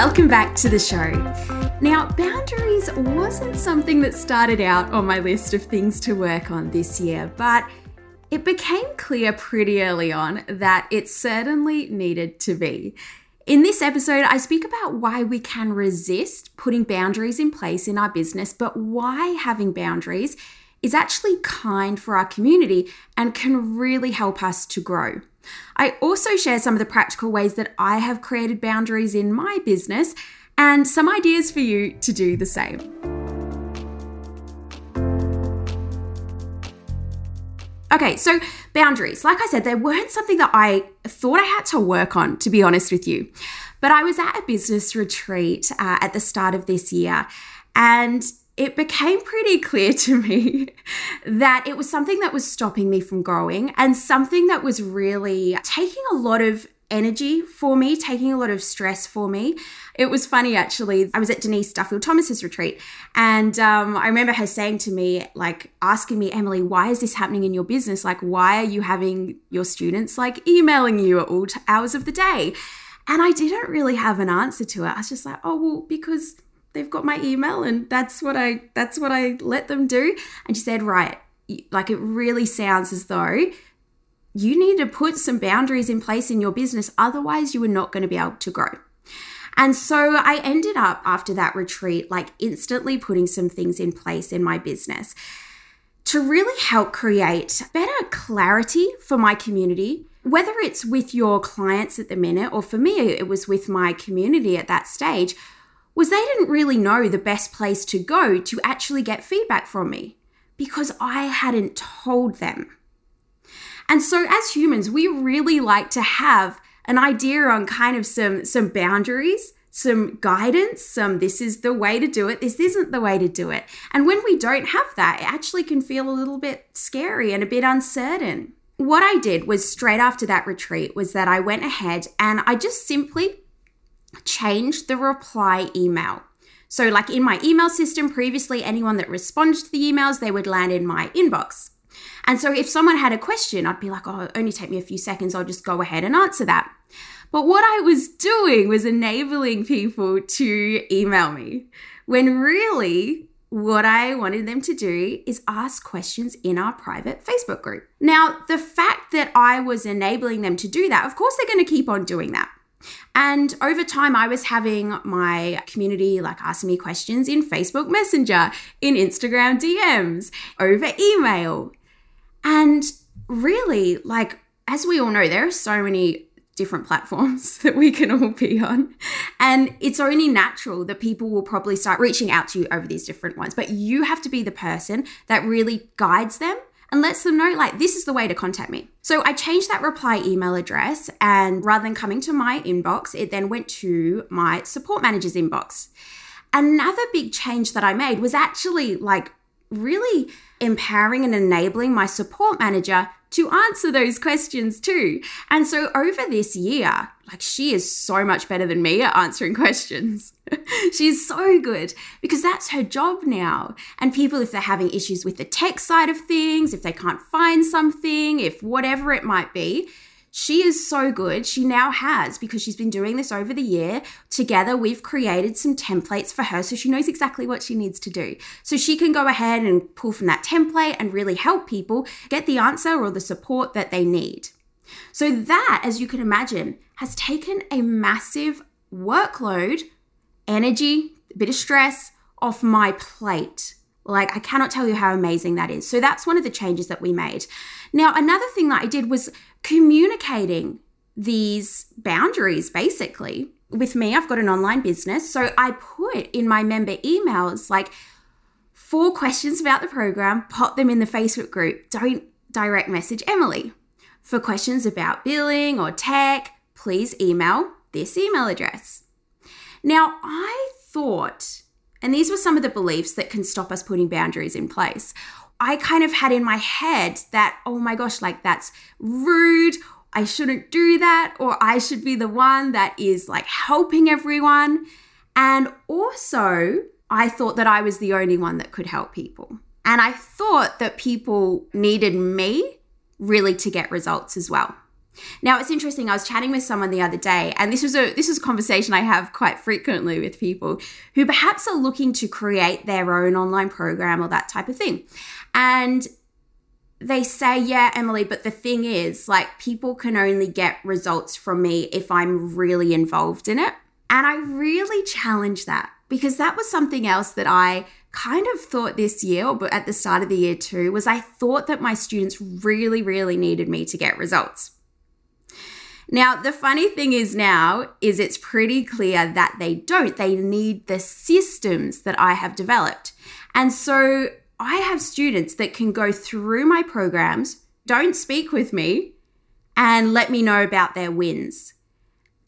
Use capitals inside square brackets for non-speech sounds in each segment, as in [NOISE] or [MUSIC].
Welcome back to the show. Now, boundaries wasn't something that started out on my list of things to work on this year, but it became clear pretty early on that it certainly needed to be. In this episode, I speak about why we can resist putting boundaries in place in our business, but why having boundaries is actually kind for our community and can really help us to grow. I also share some of the practical ways that I have created boundaries in my business and some ideas for you to do the same. Okay, so boundaries. Like I said, they weren't something that I thought I had to work on, to be honest with you. But I was at a business retreat uh, at the start of this year, and it became pretty clear to me that it was something that was stopping me from growing and something that was really taking a lot of energy for me, taking a lot of stress for me. It was funny actually. I was at Denise Duffield Thomas's retreat, and um, I remember her saying to me, like, asking me, Emily, why is this happening in your business? Like, why are you having your students like emailing you at all t- hours of the day? And I didn't really have an answer to it. I was just like, oh, well, because they've got my email and that's what I that's what I let them do. And she said, right, like it really sounds as though you need to put some boundaries in place in your business, otherwise you are not going to be able to grow. And so I ended up after that retreat, like instantly putting some things in place in my business to really help create better clarity for my community, whether it's with your clients at the minute or for me, it was with my community at that stage was they didn't really know the best place to go to actually get feedback from me because I hadn't told them. And so as humans, we really like to have an idea on kind of some some boundaries, some guidance, some this is the way to do it, this isn't the way to do it. And when we don't have that, it actually can feel a little bit scary and a bit uncertain. What I did was straight after that retreat was that I went ahead and I just simply change the reply email. So, like in my email system previously, anyone that responded to the emails, they would land in my inbox. And so, if someone had a question, I'd be like, oh, only take me a few seconds, I'll just go ahead and answer that. But what I was doing was enabling people to email me when really what I wanted them to do is ask questions in our private Facebook group. Now, the fact that I was enabling them to do that, of course, they're going to keep on doing that. And over time, I was having my community like asking me questions in Facebook Messenger, in Instagram DMs, over email. And really, like, as we all know, there are so many different platforms [LAUGHS] that we can all be on. And it's only natural that people will probably start reaching out to you over these different ones. But you have to be the person that really guides them and lets them know, like, this is the way to contact me. So I changed that reply email address, and rather than coming to my inbox, it then went to my support manager's inbox. Another big change that I made was actually like really empowering and enabling my support manager to answer those questions too. And so over this year, like she is so much better than me at answering [LAUGHS] questions. [LAUGHS] She's so good because that's her job now. And people, if they're having issues with the tech side of things, if they can't find something, if whatever it might be, she is so good. She now has, because she's been doing this over the year. Together, we've created some templates for her so she knows exactly what she needs to do. So she can go ahead and pull from that template and really help people get the answer or the support that they need. So, that, as you can imagine, has taken a massive workload, energy, a bit of stress off my plate. Like, I cannot tell you how amazing that is. So, that's one of the changes that we made. Now, another thing that I did was communicating these boundaries basically. With me, I've got an online business. So I put in my member emails like four questions about the program, pop them in the Facebook group. Don't direct message Emily. For questions about billing or tech, please email this email address. Now, I thought, and these were some of the beliefs that can stop us putting boundaries in place. I kind of had in my head that, oh my gosh, like that's rude. I shouldn't do that, or I should be the one that is like helping everyone. And also, I thought that I was the only one that could help people. And I thought that people needed me really to get results as well. Now it's interesting. I was chatting with someone the other day, and this was a this is a conversation I have quite frequently with people who perhaps are looking to create their own online program or that type of thing. And they say, Yeah, Emily, but the thing is, like, people can only get results from me if I'm really involved in it. And I really challenge that because that was something else that I kind of thought this year, but at the start of the year too, was I thought that my students really, really needed me to get results. Now, the funny thing is now is it's pretty clear that they don't. They need the systems that I have developed. And so I have students that can go through my programs, don't speak with me, and let me know about their wins.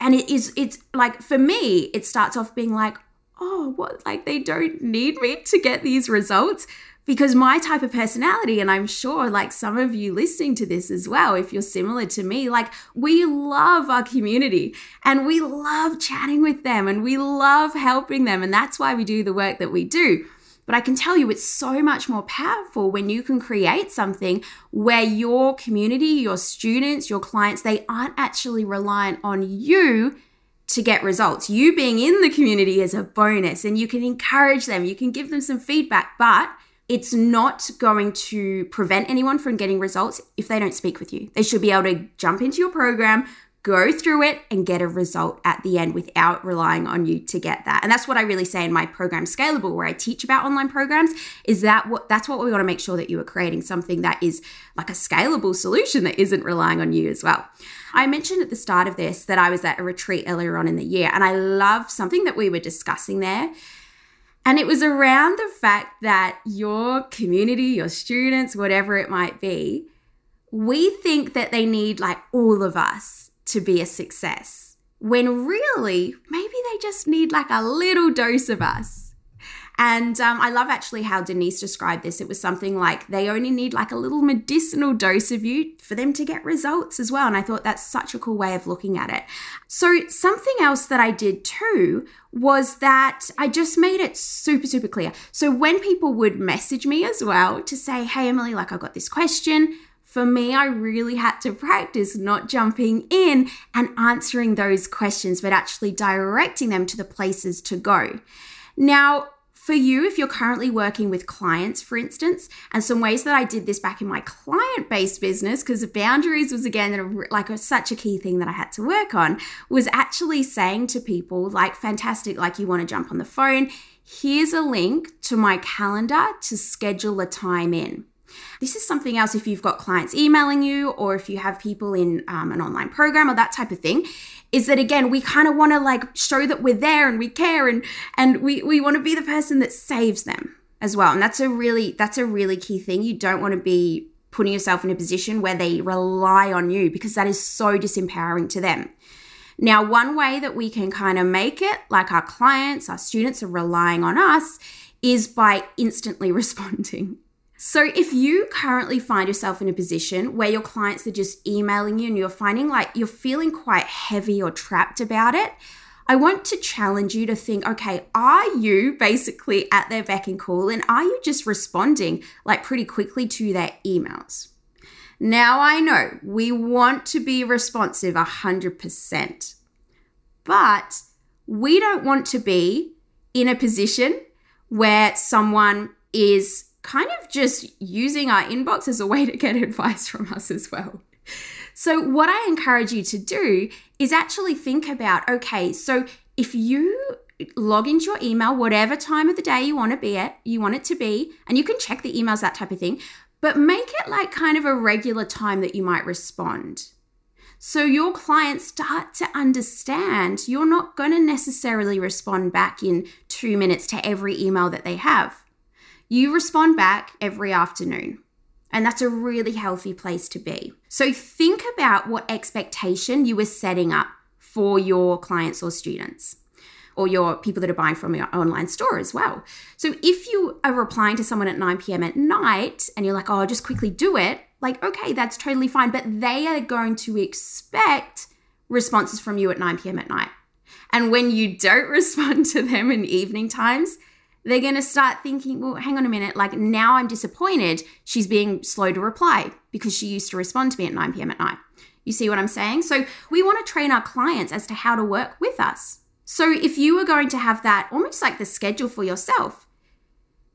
And it is, it's like, for me, it starts off being like, oh, what, like they don't need me to get these results because my type of personality, and I'm sure like some of you listening to this as well, if you're similar to me, like we love our community and we love chatting with them and we love helping them. And that's why we do the work that we do. But I can tell you it's so much more powerful when you can create something where your community, your students, your clients, they aren't actually reliant on you to get results. You being in the community is a bonus and you can encourage them, you can give them some feedback, but it's not going to prevent anyone from getting results if they don't speak with you. They should be able to jump into your program, go through it, and get a result at the end without relying on you to get that. And that's what I really say in my program Scalable, where I teach about online programs, is that what that's what we want to make sure that you are creating something that is like a scalable solution that isn't relying on you as well. I mentioned at the start of this that I was at a retreat earlier on in the year, and I love something that we were discussing there and it was around the fact that your community, your students, whatever it might be, we think that they need like all of us to be a success. When really, maybe they just need like a little dose of us. And um, I love actually how Denise described this. It was something like they only need like a little medicinal dose of you for them to get results as well. And I thought that's such a cool way of looking at it. So, something else that I did too was that I just made it super, super clear. So, when people would message me as well to say, Hey, Emily, like I've got this question, for me, I really had to practice not jumping in and answering those questions, but actually directing them to the places to go. Now, for you, if you're currently working with clients, for instance, and some ways that I did this back in my client based business, because boundaries was again like such a key thing that I had to work on, was actually saying to people, like, fantastic, like you want to jump on the phone. Here's a link to my calendar to schedule a time in. This is something else if you've got clients emailing you or if you have people in um, an online program or that type of thing is that again we kind of want to like show that we're there and we care and and we we want to be the person that saves them as well. And that's a really that's a really key thing. You don't want to be putting yourself in a position where they rely on you because that is so disempowering to them. Now one way that we can kind of make it like our clients our students are relying on us is by instantly [LAUGHS] responding so, if you currently find yourself in a position where your clients are just emailing you and you're finding like you're feeling quite heavy or trapped about it, I want to challenge you to think okay, are you basically at their beck and call and are you just responding like pretty quickly to their emails? Now, I know we want to be responsive 100%, but we don't want to be in a position where someone is kind of just using our inbox as a way to get [LAUGHS] advice from us as well. So, what I encourage you to do is actually think about okay, so if you log into your email, whatever time of the day you want to be at, you want it to be, and you can check the emails, that type of thing, but make it like kind of a regular time that you might respond. So your clients start to understand you're not going to necessarily respond back in two minutes to every email that they have. You respond back every afternoon. And that's a really healthy place to be. So think about what expectation you were setting up for your clients or students or your people that are buying from your online store as well. So if you are replying to someone at 9 p.m. at night and you're like, oh, just quickly do it, like, okay, that's totally fine. But they are going to expect responses from you at 9 p.m. at night. And when you don't [LAUGHS] respond to them in evening times, they're going to start thinking, well, hang on a minute, like now I'm disappointed she's being slow to reply because she used to respond to me at 9 p.m. at night. You see what I'm saying? So we want to train our clients as to how to work with us. So if you are going to have that almost like the schedule for yourself,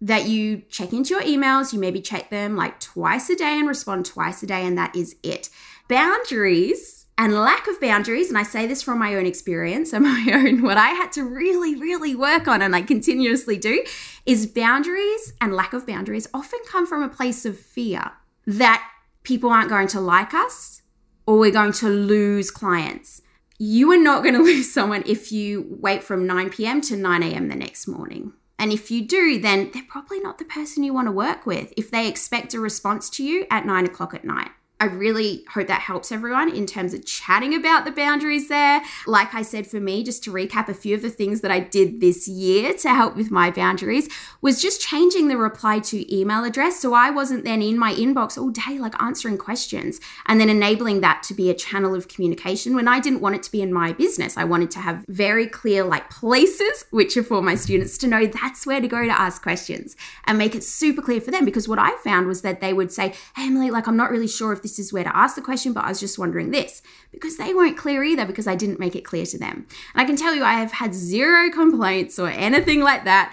that you check into your emails, you maybe check them like twice a day and respond twice a day, and that is it. Boundaries and lack of boundaries, and I say this from my own experience and [LAUGHS] my own, what I had to really, really work on and I continuously do, is boundaries and lack of boundaries often come from a place of fear that people aren't going to like us or we're going to lose clients. You are not going [LAUGHS] to lose someone if you wait from 9 p.m. to 9 a.m. the next morning. And if you do, then they're probably not the person you want to work with if they expect a response to you at nine o'clock at night. I really hope that helps everyone in terms of chatting about the boundaries there. Like I said, for me, just to recap a few of the things that I did this year to help with my boundaries was just changing the reply to email address. So I wasn't then in my inbox all day, like answering questions and then enabling that to be a channel of communication when I didn't want it to be in my business. I wanted to have very clear, like places, which are for my students to know that's where to go to ask questions and make it super clear for them. Because what I found was that they would say, Hey, Emily, like, I'm not really sure if this is where to ask the question, but I was just wondering this because they weren't clear either because I didn't make it clear to them. And I can tell you, I have had zero complaints or anything like that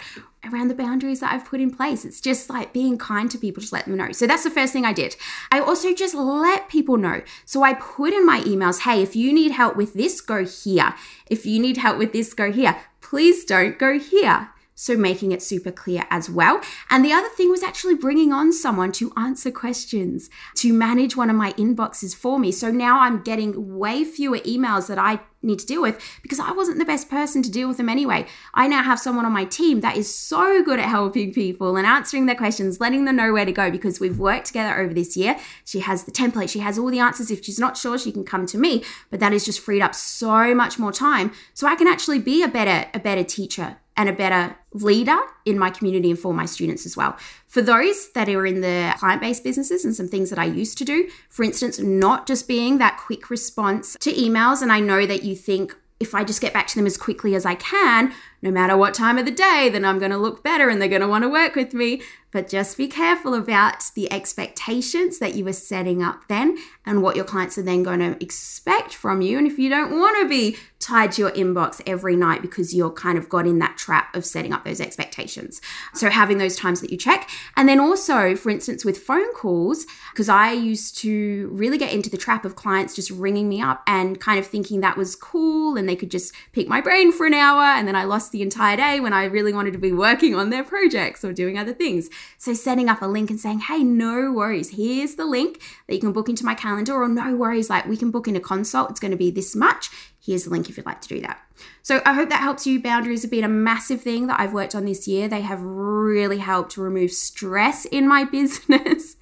around the boundaries that I've put in place. It's just like being kind to people, just let them know. So that's the first thing I did. I also just let people know. So I put in my emails, hey, if you need help with this, go here. If you need help with this, go here. Please don't go here. So making it super clear as well. And the other thing was actually bringing on someone to answer questions, to manage one of my inboxes for me. So now I'm getting way fewer emails that I need to deal with because I wasn't the best person to deal with them anyway. I now have someone on my team that is so good at helping people and answering their questions, letting them know where to go because we've worked together over this year. She has the template, she has all the answers. If she's not sure, she can come to me, but that has just freed up so much more time so I can actually be a better a better teacher and a better leader in my community and for my students as well. For those that are in the client based businesses and some things that I used to do, for instance, not just being that quick response to emails. And I know that you think, if I just get back to them as quickly as I can, no matter what time of the day, then I'm going to look better and they're going to want to work with me. But just be careful about the expectations that you are setting up then and what your clients are then going to expect from you. And if you don't want to be tied to your inbox every night because you're kind of got in that trap of setting up those expectations. So having those times that you check. And then also, for instance, with phone calls, because I used to really get into the trap of clients just ringing me up and kind of thinking that was cool and they could just pick my brain for an hour and then I lost the entire day when I really wanted to be working on their projects or doing other things. So setting up a link and saying, hey, no worries, here's the link that you can book into my calendar, or no worries, like we can book in a consult, it's going to be this much. Here's the link if you'd like to do that. So I hope that helps you. Boundaries have been a massive thing that I've worked on this year. They have really helped remove stress in my [LAUGHS] business.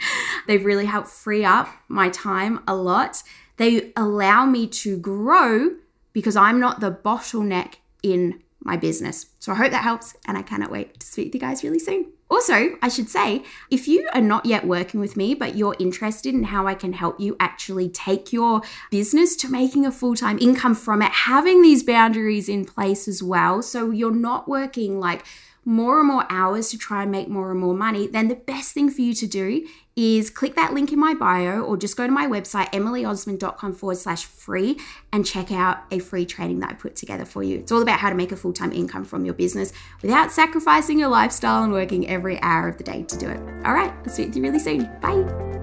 They've really helped free up my time a lot. They allow me to grow because I'm not the bottleneck in my business. So I hope that helps, and I cannot wait to speak to you guys really soon. Also, I should say, if you are not yet working with me, but you're interested in how I can help you actually take your business to making a full time income from it, having these boundaries in place as well. So you're not working like more and more hours to try and make more and more money, then the best thing for you to do is click that link in my bio or just go to my website, emilyosmond.com forward slash free, and check out a free training that I put together for you. It's all about how to make a full time income from your business without sacrificing your lifestyle and working every hour of the day to do it. All right, I'll speak to you really soon. Bye.